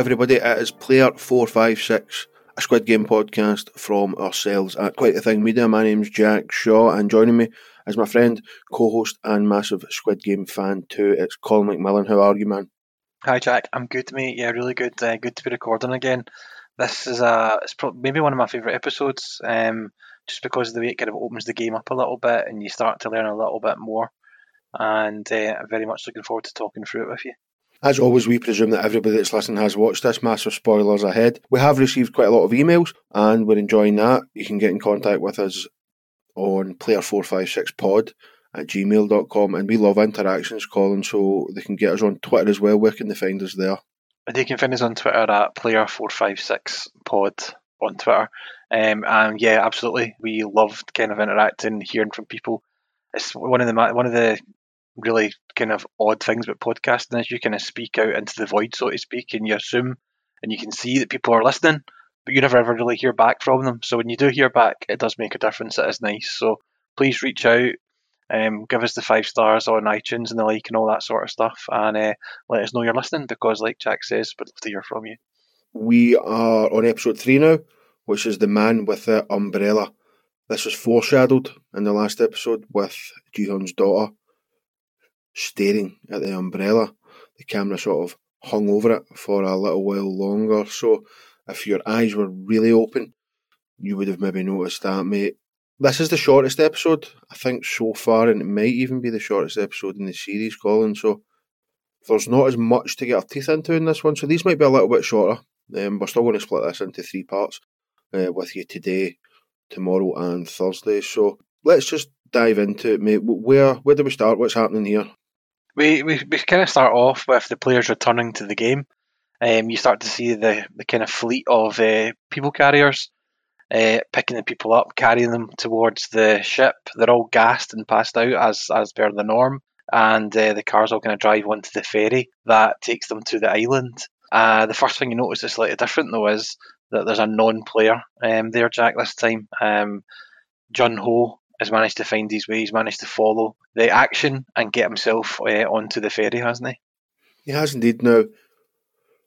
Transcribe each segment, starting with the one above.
everybody. It is Player 456, a Squid Game podcast from ourselves at Quite the Thing Media. My name's Jack Shaw, and joining me is my friend, co host, and massive Squid Game fan too. It's Colin McMillan. How are you, man? Hi, Jack. I'm good, mate. Yeah, really good. Uh, good to be recording again. This is a, it's pro- maybe one of my favourite episodes, um, just because of the way it kind of opens the game up a little bit and you start to learn a little bit more. And uh, I'm very much looking forward to talking through it with you. As always, we presume that everybody that's listening has watched this. Massive spoilers ahead. We have received quite a lot of emails and we're enjoying that. You can get in contact with us on player456pod at gmail.com and we love interactions, Colin, so they can get us on Twitter as well. Where can they find us there? And you can find us on Twitter at player456pod on Twitter. Um, and yeah, absolutely. We love kind of interacting, hearing from people. It's one of the one of the really kind of odd things about podcasting is you kind of speak out into the void, so to speak, and you assume and you can see that people are listening, but you never ever really hear back from them. So when you do hear back, it does make a difference. It is nice. So please reach out, um, give us the five stars on iTunes and the like and all that sort of stuff, and uh, let us know you're listening because, like Jack says, we'd love to hear from you. We are on episode three now, which is the man with the umbrella. This was foreshadowed in the last episode with Jihoon's daughter staring at the umbrella. The camera sort of hung over it for a little while longer. So if your eyes were really open, you would have maybe noticed that, mate. This is the shortest episode, I think, so far, and it might even be the shortest episode in the series, Colin. So there's not as much to get our teeth into in this one. So these might be a little bit shorter. Um, we're still going to split this into three parts uh, with you today, tomorrow, and Thursday. So let's just dive into it, mate. Where where do we start? What's happening here? We, we, we kind of start off with the players returning to the game. Um, you start to see the, the kind of fleet of uh, people carriers uh, picking the people up, carrying them towards the ship. They're all gassed and passed out as as per the norm, and uh, the cars all kind of drive onto the ferry that takes them to the island. Uh, the first thing you notice is slightly different though is that there's a non-player um, there, Jack. This time, um, Jun Ho has managed to find his way. He's managed to follow the action and get himself uh, onto the ferry, hasn't he? He has indeed. Now,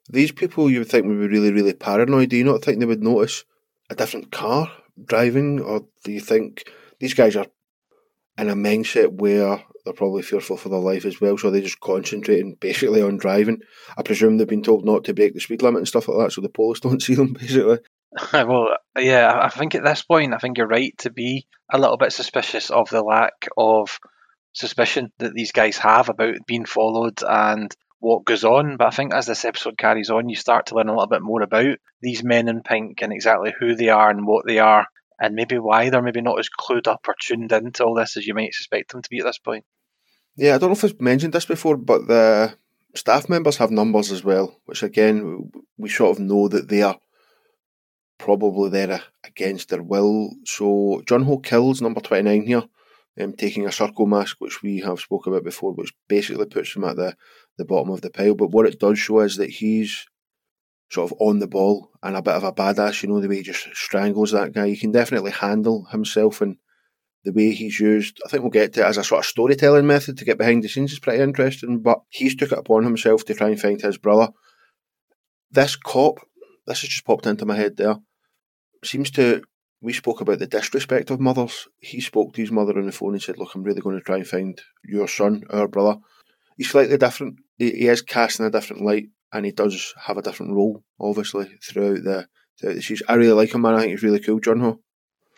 these people you would think would be really, really paranoid. Do you not think they would notice a different car driving, or do you think these guys are in a mindset where they're probably fearful for their life as well, so they're just concentrating basically on driving? I presume they've been told not to break the speed limit and stuff like that, so the police don't see them basically. well, yeah, I think at this point, I think you're right to be a little bit suspicious of the lack of suspicion that these guys have about being followed and what goes on. But I think as this episode carries on, you start to learn a little bit more about these men in pink and exactly who they are and what they are, and maybe why they're maybe not as clued up or tuned into all this as you might suspect them to be at this point. Yeah, I don't know if I've mentioned this before, but the staff members have numbers as well, which again, we sort of know that they are probably there against their will. So Jun Ho kills number 29 here, um, taking a circle mask, which we have spoke about before, which basically puts him at the, the bottom of the pile. But what it does show is that he's sort of on the ball and a bit of a badass, you know, the way he just strangles that guy. He can definitely handle himself and the way he's used, I think we'll get to it as a sort of storytelling method to get behind the scenes is pretty interesting, but he's took it upon himself to try and find his brother. This cop this has just popped into my head there. Seems to we spoke about the disrespect of mothers. He spoke to his mother on the phone and said, "Look, I'm really going to try and find your son, our brother." He's slightly different. He, he is cast in a different light, and he does have a different role, obviously, throughout the throughout the series. I really like him, man. I think he's really cool, Jun Ho.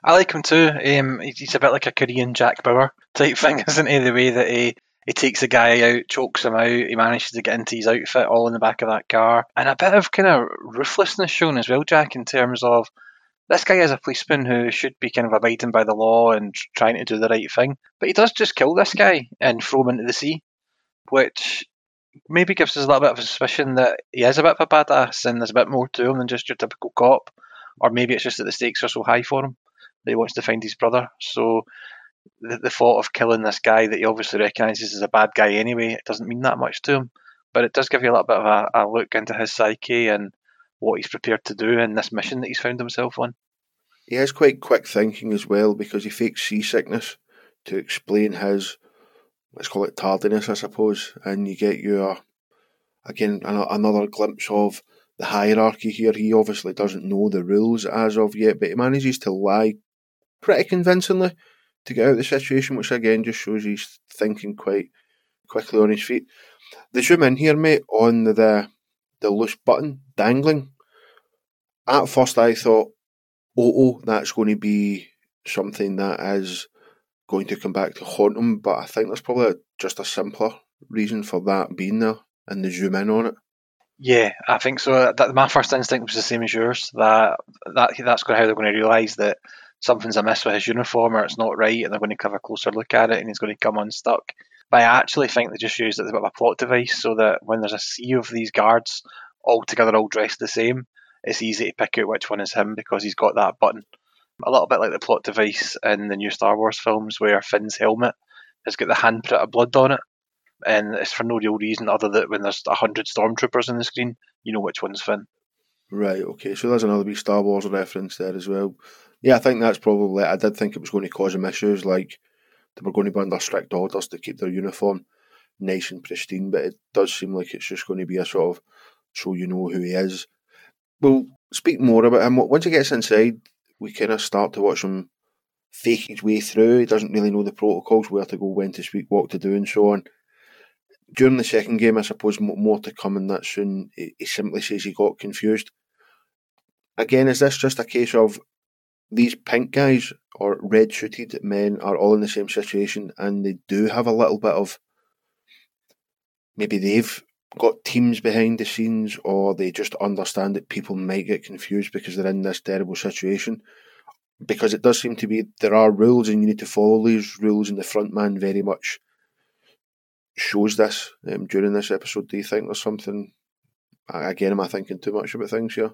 I like him too. Um, he's a bit like a Korean Jack Bauer type thing, isn't he? The way that he he takes the guy out, chokes him out. He manages to get into his outfit all in the back of that car. And a bit of kind of ruthlessness shown as well, Jack, in terms of this guy is a policeman who should be kind of abiding by the law and trying to do the right thing. But he does just kill this guy and throw him into the sea, which maybe gives us a little bit of a suspicion that he is a bit of a badass and there's a bit more to him than just your typical cop. Or maybe it's just that the stakes are so high for him that he wants to find his brother. So the, the thought of killing this guy that he obviously recognises as a bad guy anyway, it doesn't mean that much to him. But it does give you a little bit of a, a look into his psyche and what he's prepared to do in this mission that he's found himself on. He has quite quick thinking as well because he fakes seasickness to explain his, let's call it tardiness, I suppose. And you get your, again, another glimpse of the hierarchy here. He obviously doesn't know the rules as of yet, but he manages to lie pretty convincingly to get out of the situation, which again just shows he's thinking quite quickly on his feet. They zoom in here, mate, on the the loose button dangling. At first, I thought, oh, oh, that's going to be something that is going to come back to haunt him, but I think there's probably just a simpler reason for that being there, and the zoom in on it. Yeah, I think so. That, my first instinct was the same as yours. That that that's how they're going to realise that something's amiss with his uniform or it's not right, and they're going to have a closer look at it, and he's going to come unstuck. But I actually think they just used it as a bit of a plot device so that when there's a sea of these guards all together, all dressed the same, it's easy to pick out which one is him because he's got that button. A little bit like the plot device in the new Star Wars films where Finn's helmet has got the handprint of blood on it. And it's for no real reason other than when there's a hundred stormtroopers on the screen, you know which one's Finn. Right, okay. So there's another wee Star Wars reference there as well. Yeah, I think that's probably. I did think it was going to cause them issues, like they were going to be under strict orders to keep their uniform nice and pristine. But it does seem like it's just going to be a sort of so you know who he is. We'll speak more about him. Once he gets inside, we kind of start to watch him fake his way through. He doesn't really know the protocols, where to go, when to speak, what to do, and so on. During the second game, I suppose more to come in that soon. He simply says he got confused. Again, is this just a case of these pink guys or red suited men are all in the same situation and they do have a little bit of maybe they've got teams behind the scenes or they just understand that people might get confused because they're in this terrible situation. Because it does seem to be there are rules and you need to follow these rules, and the front man very much shows this um, during this episode. Do you think there's something? Again, am I thinking too much about things here?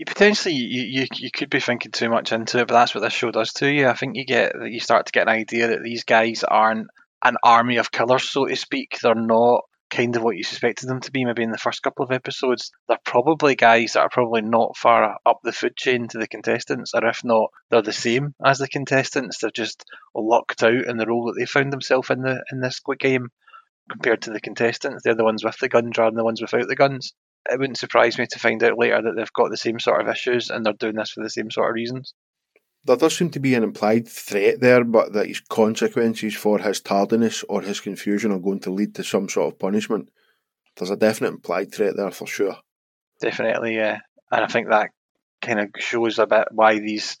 You potentially you, you you could be thinking too much into it, but that's what this show does to you. I think you get you start to get an idea that these guys aren't an army of killers, so to speak. They're not kind of what you suspected them to be maybe in the first couple of episodes. They're probably guys that are probably not far up the food chain to the contestants, or if not, they're the same as the contestants. They're just locked out in the role that they found themselves in the in this Squid Game compared to the contestants. They're the ones with the guns rather than the ones without the guns. It wouldn't surprise me to find out later that they've got the same sort of issues and they're doing this for the same sort of reasons there does seem to be an implied threat there, but that his consequences for his tardiness or his confusion are going to lead to some sort of punishment. There's a definite implied threat there for sure. Definitely, yeah. And I think that kind of shows a bit why these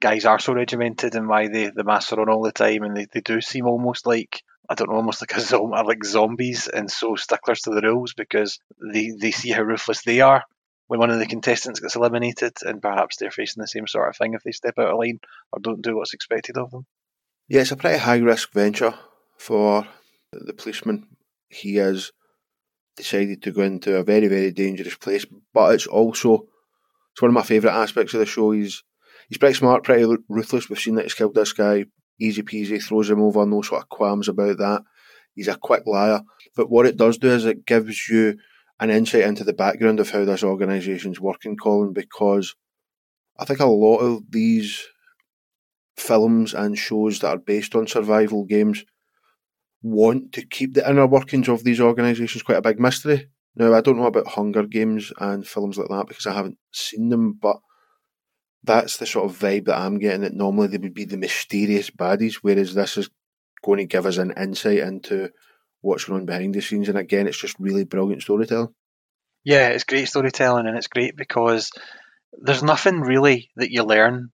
guys are so regimented and why they the masks are on all the time and they, they do seem almost like I don't know, almost like a zom- like zombies and so sticklers to the rules because they, they see how ruthless they are when one of the contestants gets eliminated, and perhaps they're facing the same sort of thing if they step out of line or don't do what's expected of them. Yeah, it's a pretty high risk venture for the policeman. He has decided to go into a very, very dangerous place, but it's also it's one of my favourite aspects of the show. He's he's pretty smart, pretty ruthless. We've seen that he's killed this guy easy peasy, throws him over, no sort of qualms about that. He's a quick liar. But what it does do is it gives you an insight into the background of how this organisation's working, Colin, because I think a lot of these films and shows that are based on survival games want to keep the inner workings of these organisations quite a big mystery. Now, I don't know about Hunger Games and films like that because I haven't seen them, but that's the sort of vibe that I'm getting. That normally they would be the mysterious baddies, whereas this is going to give us an insight into what's going on behind the scenes. And again, it's just really brilliant storytelling. Yeah, it's great storytelling, and it's great because there's nothing really that you learn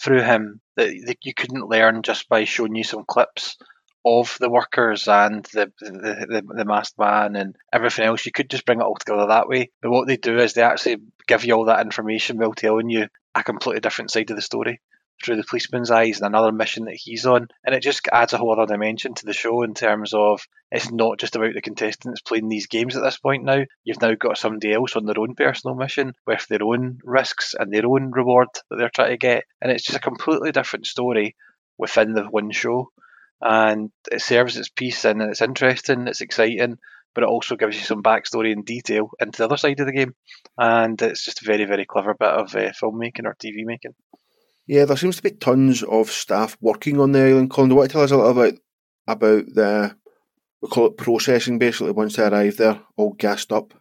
through him that, that you couldn't learn just by showing you some clips of the workers and the, the, the, the masked man and everything else. You could just bring it all together that way. But what they do is they actually give you all that information while telling you a completely different side of the story through the policeman's eyes and another mission that he's on. And it just adds a whole other dimension to the show in terms of it's not just about the contestants playing these games at this point now. You've now got somebody else on their own personal mission with their own risks and their own reward that they're trying to get. And it's just a completely different story within the one show. And it serves its piece and it's interesting, it's exciting, but it also gives you some backstory and detail into the other side of the game. And it's just a very, very clever bit of uh, filmmaking or TV making. Yeah, there seems to be tons of staff working on the island. Colin, do you want to tell us a little about about the we call it processing basically once they arrive there, all gassed up?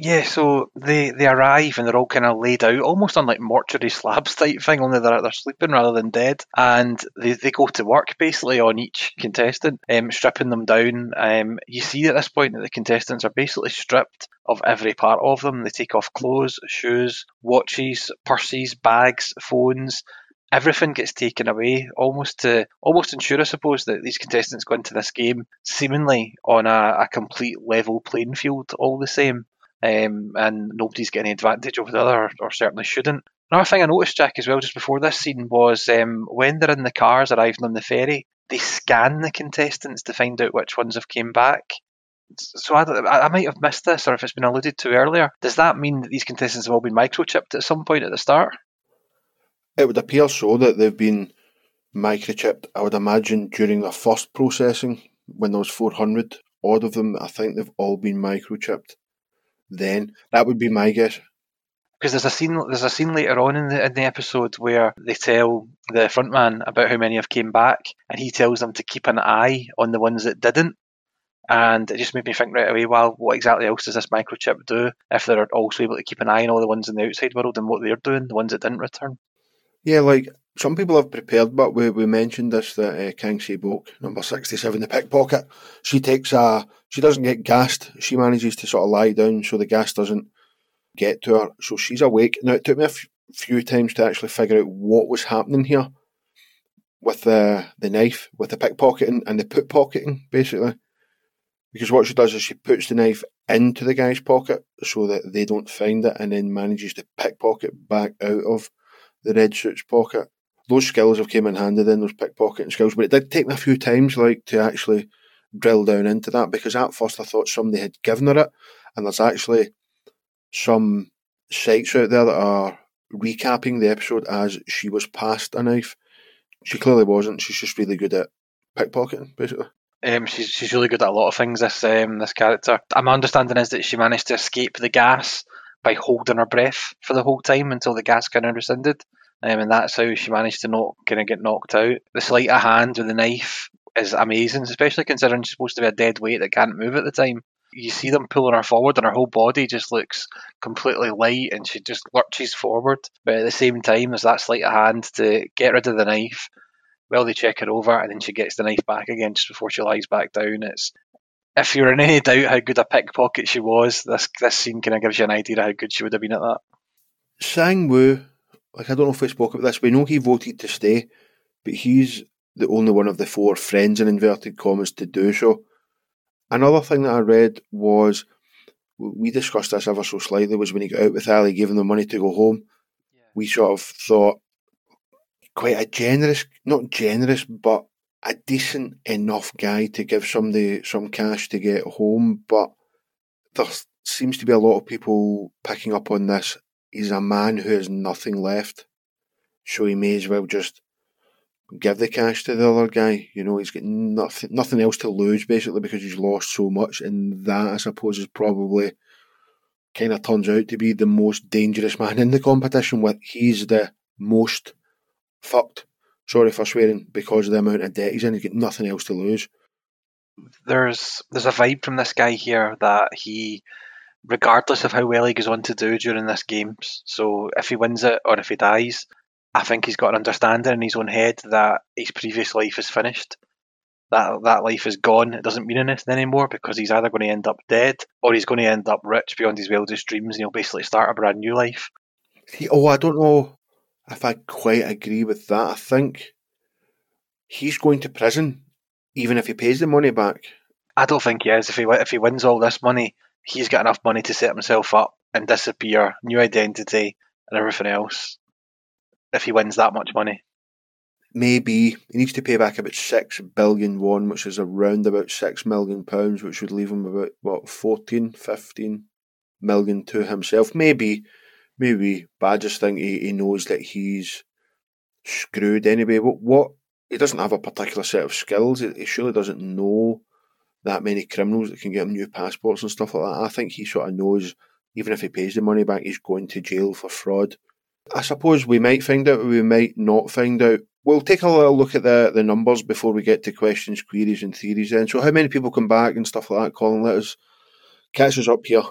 Yeah, so they, they arrive and they're all kind of laid out, almost on like mortuary slabs type thing, only they're, they're sleeping rather than dead. And they, they go to work basically on each contestant, um, stripping them down. Um, you see at this point that the contestants are basically stripped of every part of them. They take off clothes, shoes, watches, purses, bags, phones, everything gets taken away, almost to almost ensure, I suppose, that these contestants go into this game seemingly on a, a complete level playing field, all the same, um, and nobody's getting advantage over the other, or, or, certainly shouldn't. Another thing I noticed, Jack, as well, just before this scene, was um, when they're in the cars arriving on the ferry, they scan the contestants to find out which ones have came back. So I, I might have missed this, or if it's been alluded to earlier. Does that mean that these contestants have all been microchipped at some point at the start? It would appear so that they've been microchipped. I would imagine during the first processing, when there was 400 odd of them, I think they've all been microchipped. Then that would be my guess. Because there's a scene, there's a scene later on in the in the episode where they tell the front man about how many have came back, and he tells them to keep an eye on the ones that didn't. And it just made me think right away, well, what exactly else does this microchip do if they're also able to keep an eye on all the ones in the outside world and what they're doing, the ones that didn't return? Yeah, like some people have prepared, but we, we mentioned this that uh, Kang Sae-byeok, number 67, the pickpocket, she takes a, she doesn't get gassed. She manages to sort of lie down so the gas doesn't get to her. So she's awake. Now, it took me a f- few times to actually figure out what was happening here with the, the knife, with the pickpocketing and the put pocketing, basically. Because what she does is she puts the knife into the guy's pocket so that they don't find it and then manages to pickpocket back out of the red suit's pocket. Those skills have came in handy then, those pickpocketing skills, but it did take me a few times like to actually drill down into that because at first I thought somebody had given her it, and there's actually some sites out there that are recapping the episode as she was passed a knife. She clearly wasn't. She's just really good at pickpocketing, basically. Um, she's she's really good at a lot of things. This um, this character. My understanding is that she managed to escape the gas by holding her breath for the whole time until the gas kind of rescinded. Um, and that's how she managed to not kind of get knocked out. The sleight of hand with the knife is amazing, especially considering she's supposed to be a dead weight that can't move at the time. You see them pulling her forward, and her whole body just looks completely light, and she just lurches forward. But at the same time, there's that sleight of hand to get rid of the knife. Well, they check her over, and then she gets the knife back again just before she lies back down. It's if you're in any doubt how good a pickpocket she was, this this scene kind of gives you an idea of how good she would have been at that. Sang Woo, like I don't know if we spoke about this, we know he voted to stay, but he's the only one of the four friends in inverted commas to do so. Another thing that I read was we discussed this ever so slightly was when he got out with Ali, giving them money to go home. Yeah. We sort of thought quite a generous, not generous, but a decent enough guy to give somebody some cash to get home, but there seems to be a lot of people picking up on this. He's a man who has nothing left, so he may as well just give the cash to the other guy. You know, he's got nothing, nothing else to lose basically because he's lost so much, and that I suppose is probably kind of turns out to be the most dangerous man in the competition. With he's the most fucked sorry for swearing, because of the amount of debt he's in. He's got nothing else to lose. There's there's a vibe from this guy here that he, regardless of how well he goes on to do during this game, so if he wins it or if he dies, I think he's got an understanding in his own head that his previous life is finished. That that life is gone. It doesn't mean anything anymore because he's either going to end up dead or he's going to end up rich beyond his wildest dreams, and he'll basically start a brand new life. He, oh, I don't know if I quite agree with that. I think he's going to prison, even if he pays the money back. I don't think he is. If he if he wins all this money, he's got enough money to set himself up and disappear, new identity and everything else. If he wins that much money, maybe he needs to pay back about six billion won, which is around about six million pounds, which would leave him about what 14, 15 million to himself. Maybe maybe, but I just think he, he knows that he's screwed anyway. What, what he doesn't have a particular set of skills. He, he surely doesn't know that many criminals that can get him new passports and stuff like that. I think he sort of knows, even if he pays the money back, he's going to jail for fraud. I suppose we might find out, we might not find out. We'll take a little look at the, the numbers before we get to questions, queries, and theories then. So, how many people come back and stuff like that, Colin? Let us catch us up here.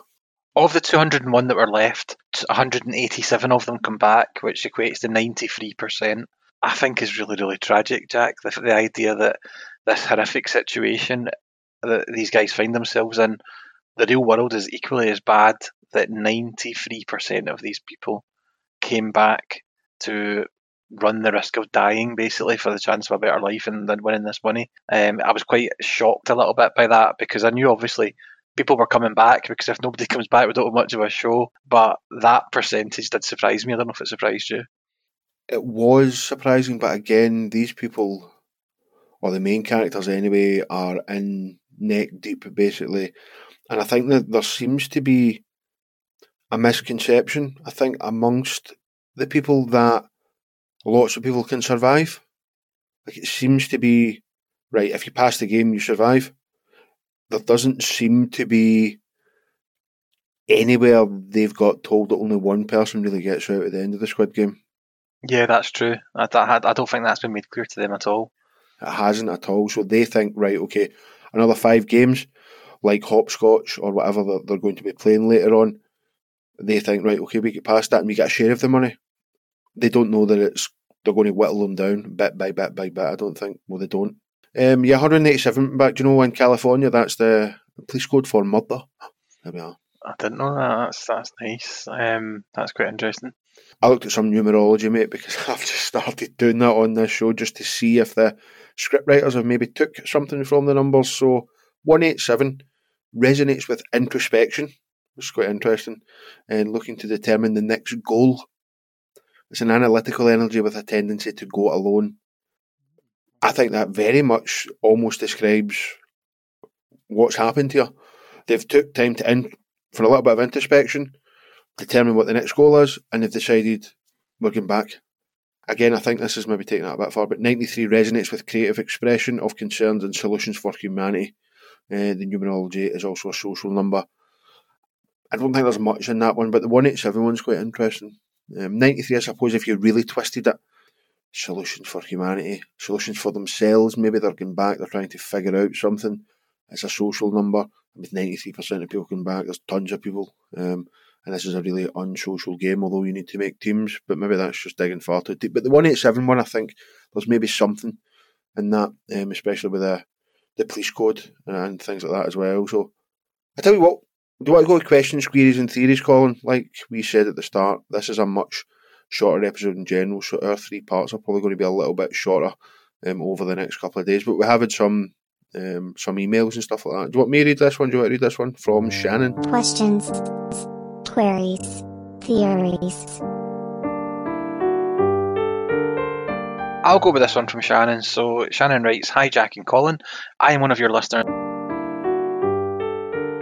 Of the 201 that were left, 187 of them come back, which equates to 93%. I think is really, really tragic, Jack. The, the idea that this horrific situation that these guys find themselves in, the real world is equally as bad. That 93% of these people came back to run the risk of dying basically for the chance of a better life and then winning this money. Um, I was quite shocked a little bit by that because I knew obviously people were coming back because if nobody comes back we don't have much of a show. But that percentage did surprise me. I don't know if it surprised you. It was surprising, but again, these people, or the main characters anyway, are in neck deep basically. And I think that there seems to be a misconception, I think, amongst the people that lots of people can survive. Like it seems to be right. If you pass the game, you survive. There doesn't seem to be anywhere they've got told that only one person really gets out at the end of the Squid Game. Yeah, that's true. I, I, I don't think that's been made clear to them at all. It hasn't at all. So they think, right, okay, another five games, like hopscotch or whatever they're going to be playing later on. They think, right, okay, we get past that and we get a share of the money. They don't know that it's they're going to whittle them down bit by bit by bit. I don't think. Well, they don't. Um, yeah, 187 back. Do you know in California that's the police code for murder? There we are. I didn't know that. That's that's nice. Um, that's quite interesting. I looked at some numerology, mate, because I've just started doing that on this show just to see if the scriptwriters have maybe took something from the numbers. So 187 resonates with introspection, which is quite interesting, and looking to determine the next goal it's an analytical energy with a tendency to go alone. I think that very much almost describes what's happened here. They've took time to in for a little bit of introspection, determine what the next goal is, and they've decided we're going back. Again, I think this is maybe taking that a bit far, but 93 resonates with creative expression of concerns and solutions for humanity. Uh, the numerology is also a social number. I don't think there's much in that one, but the 187 one's quite interesting. Um, 93, I suppose, if you really twisted it, solutions for humanity, solutions for themselves. Maybe they're going back, they're trying to figure out something. It's a social number. With 93% of people going back, there's tons of people. Um, and this is a really unsocial game, although you need to make teams. But maybe that's just digging far too deep. But the 187 one, I think there's maybe something in that, um, especially with the, the police code and things like that as well. So I tell you what, do to go with questions, queries, and theories, Colin? Like we said at the start, this is a much shorter episode in general, so our three parts are probably going to be a little bit shorter um, over the next couple of days. But we have had some um, some emails and stuff like that. Do you want me to read this one? Do you want to read this one from Shannon? Questions, queries, theories. I'll go with this one from Shannon. So Shannon writes, "Hi Jack and Colin, I am one of your listeners."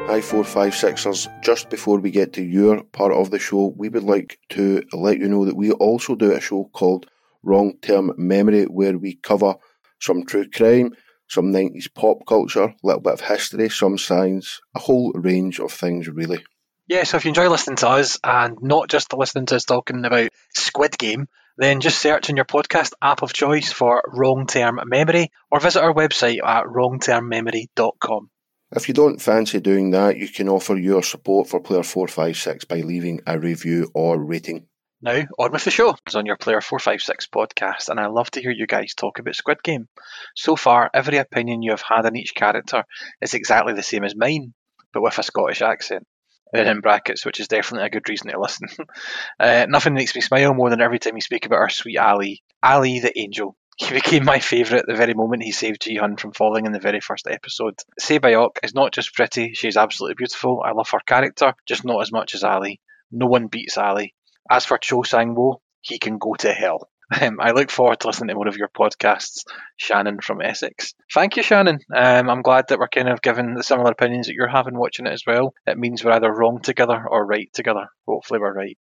Hi, 456ers. Just before we get to your part of the show, we would like to let you know that we also do a show called Wrong Term Memory, where we cover some true crime, some 90s pop culture, a little bit of history, some science, a whole range of things, really. Yeah, so if you enjoy listening to us and not just listening to us talking about Squid Game, then just search in your podcast app of choice for Wrong Term Memory or visit our website at wrongtermmemory.com. If you don't fancy doing that, you can offer your support for Player 456 by leaving a review or rating. Now, on with the show. It's on your Player 456 podcast, and I love to hear you guys talk about Squid Game. So far, every opinion you have had on each character is exactly the same as mine, but with a Scottish accent. And in brackets, which is definitely a good reason to listen. uh, nothing makes me smile more than every time you speak about our sweet Ali. Ali the Angel. He became my favourite the very moment he saved Ji Hun from falling in the very first episode. Se is not just pretty, she's absolutely beautiful. I love her character, just not as much as Ali. No one beats Ali. As for Cho Sang Woo, he can go to hell. Um, I look forward to listening to one of your podcasts, Shannon from Essex. Thank you, Shannon. Um, I'm glad that we're kind of given the similar opinions that you're having watching it as well. It means we're either wrong together or right together. Hopefully, we're right.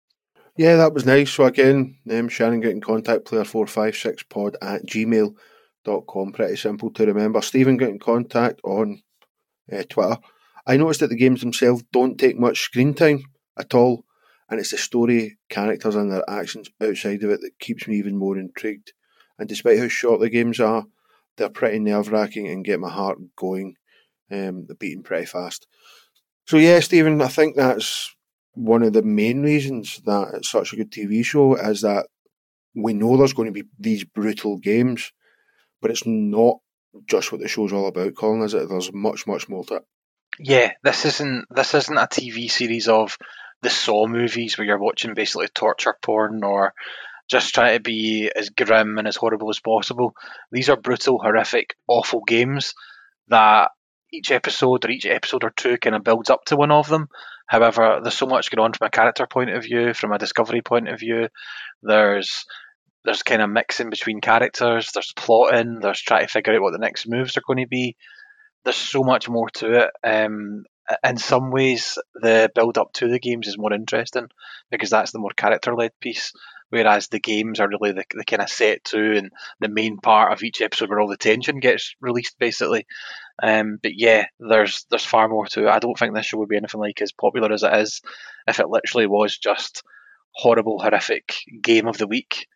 Yeah, that was nice. So again, um, Shannon get in contact, player456pod at gmail.com. Pretty simple to remember. Stephen get in contact on uh, Twitter. I noticed that the games themselves don't take much screen time at all, and it's the story, characters, and their actions outside of it that keeps me even more intrigued. And despite how short the games are, they're pretty nerve wracking and get my heart going. Um, beating pretty fast. So yeah, Stephen, I think that's one of the main reasons that it's such a good TV show is that we know there's going to be these brutal games, but it's not just what the show's all about, Colin, is it? There's much, much more to it. Yeah, this isn't this isn't a TV series of the Saw movies where you're watching basically torture porn or just trying to be as grim and as horrible as possible. These are brutal, horrific, awful games that each episode or each episode or two kind of builds up to one of them. However, there's so much going on from a character point of view, from a discovery point of view. There's there's kind of mixing between characters. There's plotting. There's trying to figure out what the next moves are going to be. There's so much more to it. Um, in some ways, the build up to the games is more interesting because that's the more character led piece. Whereas the games are really the, the kind of set to and the main part of each episode where all the tension gets released, basically. Um, but yeah, there's there's far more to it. I don't think this show would be anything like as popular as it is if it literally was just horrible, horrific game of the week,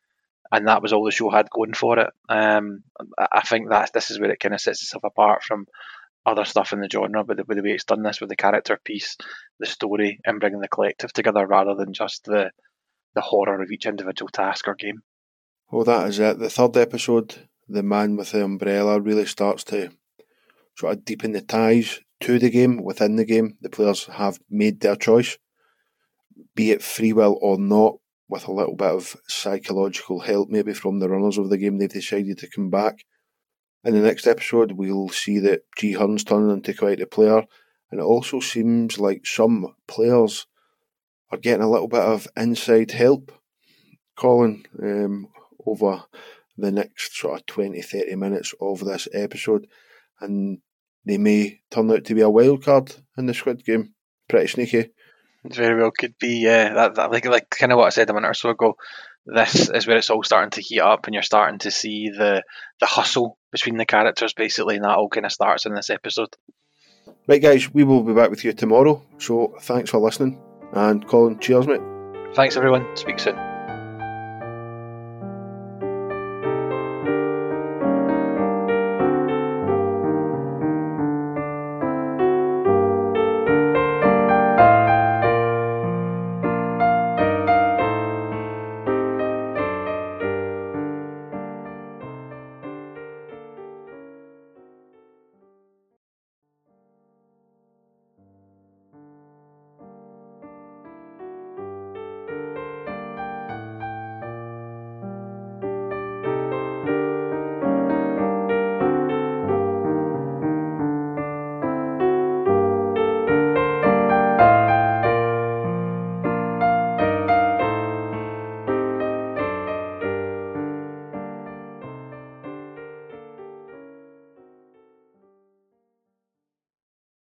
and that was all the show had going for it. Um, I think that this is where it kind of sets itself apart from other stuff in the genre, but the, the way it's done this with the character piece, the story, and bringing the collective together rather than just the the horror of each individual task or game. Well, that is it. The third episode, the man with the umbrella, really starts to sort of deepen the ties to the game within the game. The players have made their choice, be it free will or not. With a little bit of psychological help, maybe from the runners of the game, they've decided to come back. In the next episode, we'll see that Ji Hun's turning into quite a player, and it also seems like some players are getting a little bit of inside help, Colin, um, over the next sort of 20, 30 minutes of this episode. And they may turn out to be a wild card in the Squid Game. Pretty sneaky. It very well could be, yeah. That, that like like kind of what I said a minute or so ago. This is where it's all starting to heat up, and you're starting to see the the hustle between the characters, basically, and that all kind of starts in this episode. Right, guys, we will be back with you tomorrow. So thanks for listening. And Colin, cheers, mate. Thanks, everyone. Speak soon.